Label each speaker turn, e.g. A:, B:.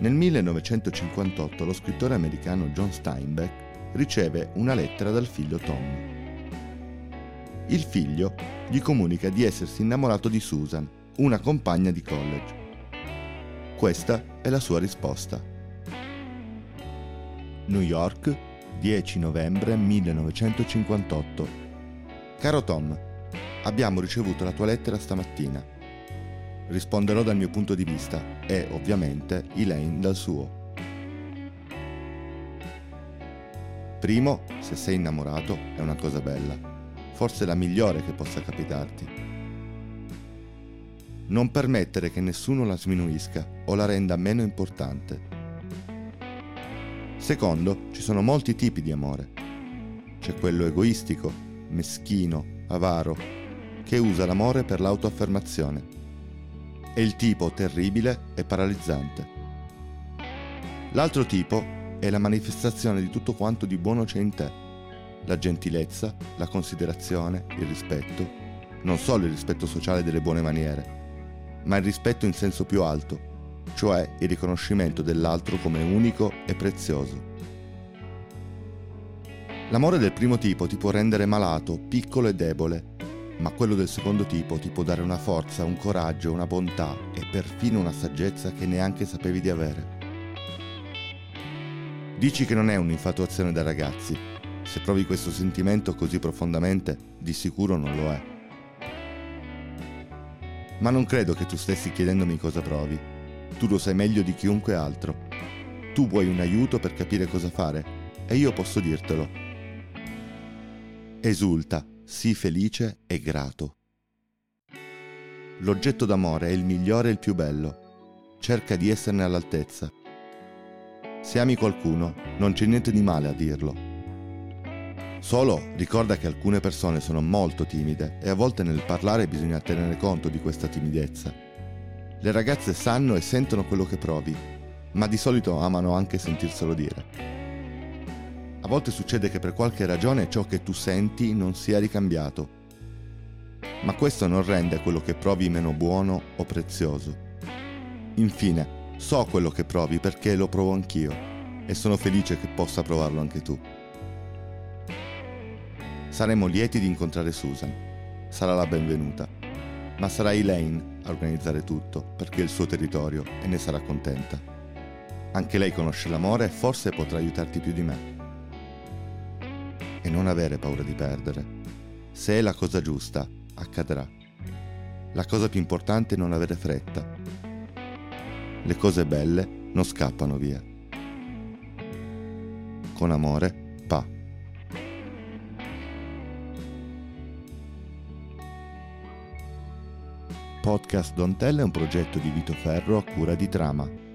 A: Nel 1958 lo scrittore americano John Steinbeck riceve una lettera dal figlio Tom. Il figlio gli comunica di essersi innamorato di Susan, una compagna di college. Questa è la sua risposta. New York, 10 novembre 1958. Caro Tom, abbiamo ricevuto la tua lettera stamattina. Risponderò dal mio punto di vista e, ovviamente, Elaine dal suo. Primo, se sei innamorato, è una cosa bella, forse la migliore che possa capitarti. Non permettere che nessuno la sminuisca o la renda meno importante. Secondo, ci sono molti tipi di amore. C'è quello egoistico, meschino, avaro, che usa l'amore per l'autoaffermazione. E il tipo terribile e paralizzante. L'altro tipo è la manifestazione di tutto quanto di buono c'è in te. La gentilezza, la considerazione, il rispetto, non solo il rispetto sociale delle buone maniere, ma il rispetto in senso più alto, cioè il riconoscimento dell'altro come unico e prezioso. L'amore del primo tipo ti può rendere malato, piccolo e debole, ma quello del secondo tipo ti può dare una forza, un coraggio, una bontà e perfino una saggezza che neanche sapevi di avere. Dici che non è un'infatuazione da ragazzi. Se provi questo sentimento così profondamente, di sicuro non lo è. Ma non credo che tu stessi chiedendomi cosa provi. Tu lo sai meglio di chiunque altro. Tu vuoi un aiuto per capire cosa fare e io posso dirtelo. Esulta, sii felice e grato. L'oggetto d'amore è il migliore e il più bello. Cerca di esserne all'altezza. Se ami qualcuno, non c'è niente di male a dirlo. Solo ricorda che alcune persone sono molto timide e a volte nel parlare bisogna tenere conto di questa timidezza. Le ragazze sanno e sentono quello che provi, ma di solito amano anche sentirselo dire. A volte succede che per qualche ragione ciò che tu senti non sia ricambiato, ma questo non rende quello che provi meno buono o prezioso. Infine, so quello che provi perché lo provo anch'io e sono felice che possa provarlo anche tu. Saremo lieti di incontrare Susan. Sarà la benvenuta. Ma sarà Elaine a organizzare tutto, perché è il suo territorio e ne sarà contenta. Anche lei conosce l'amore e forse potrà aiutarti più di me. E non avere paura di perdere. Se è la cosa giusta, accadrà. La cosa più importante è non avere fretta. Le cose belle non scappano via. Con amore, Pa. Podcast Don't Tell è un progetto di Vito Ferro a cura di Trama.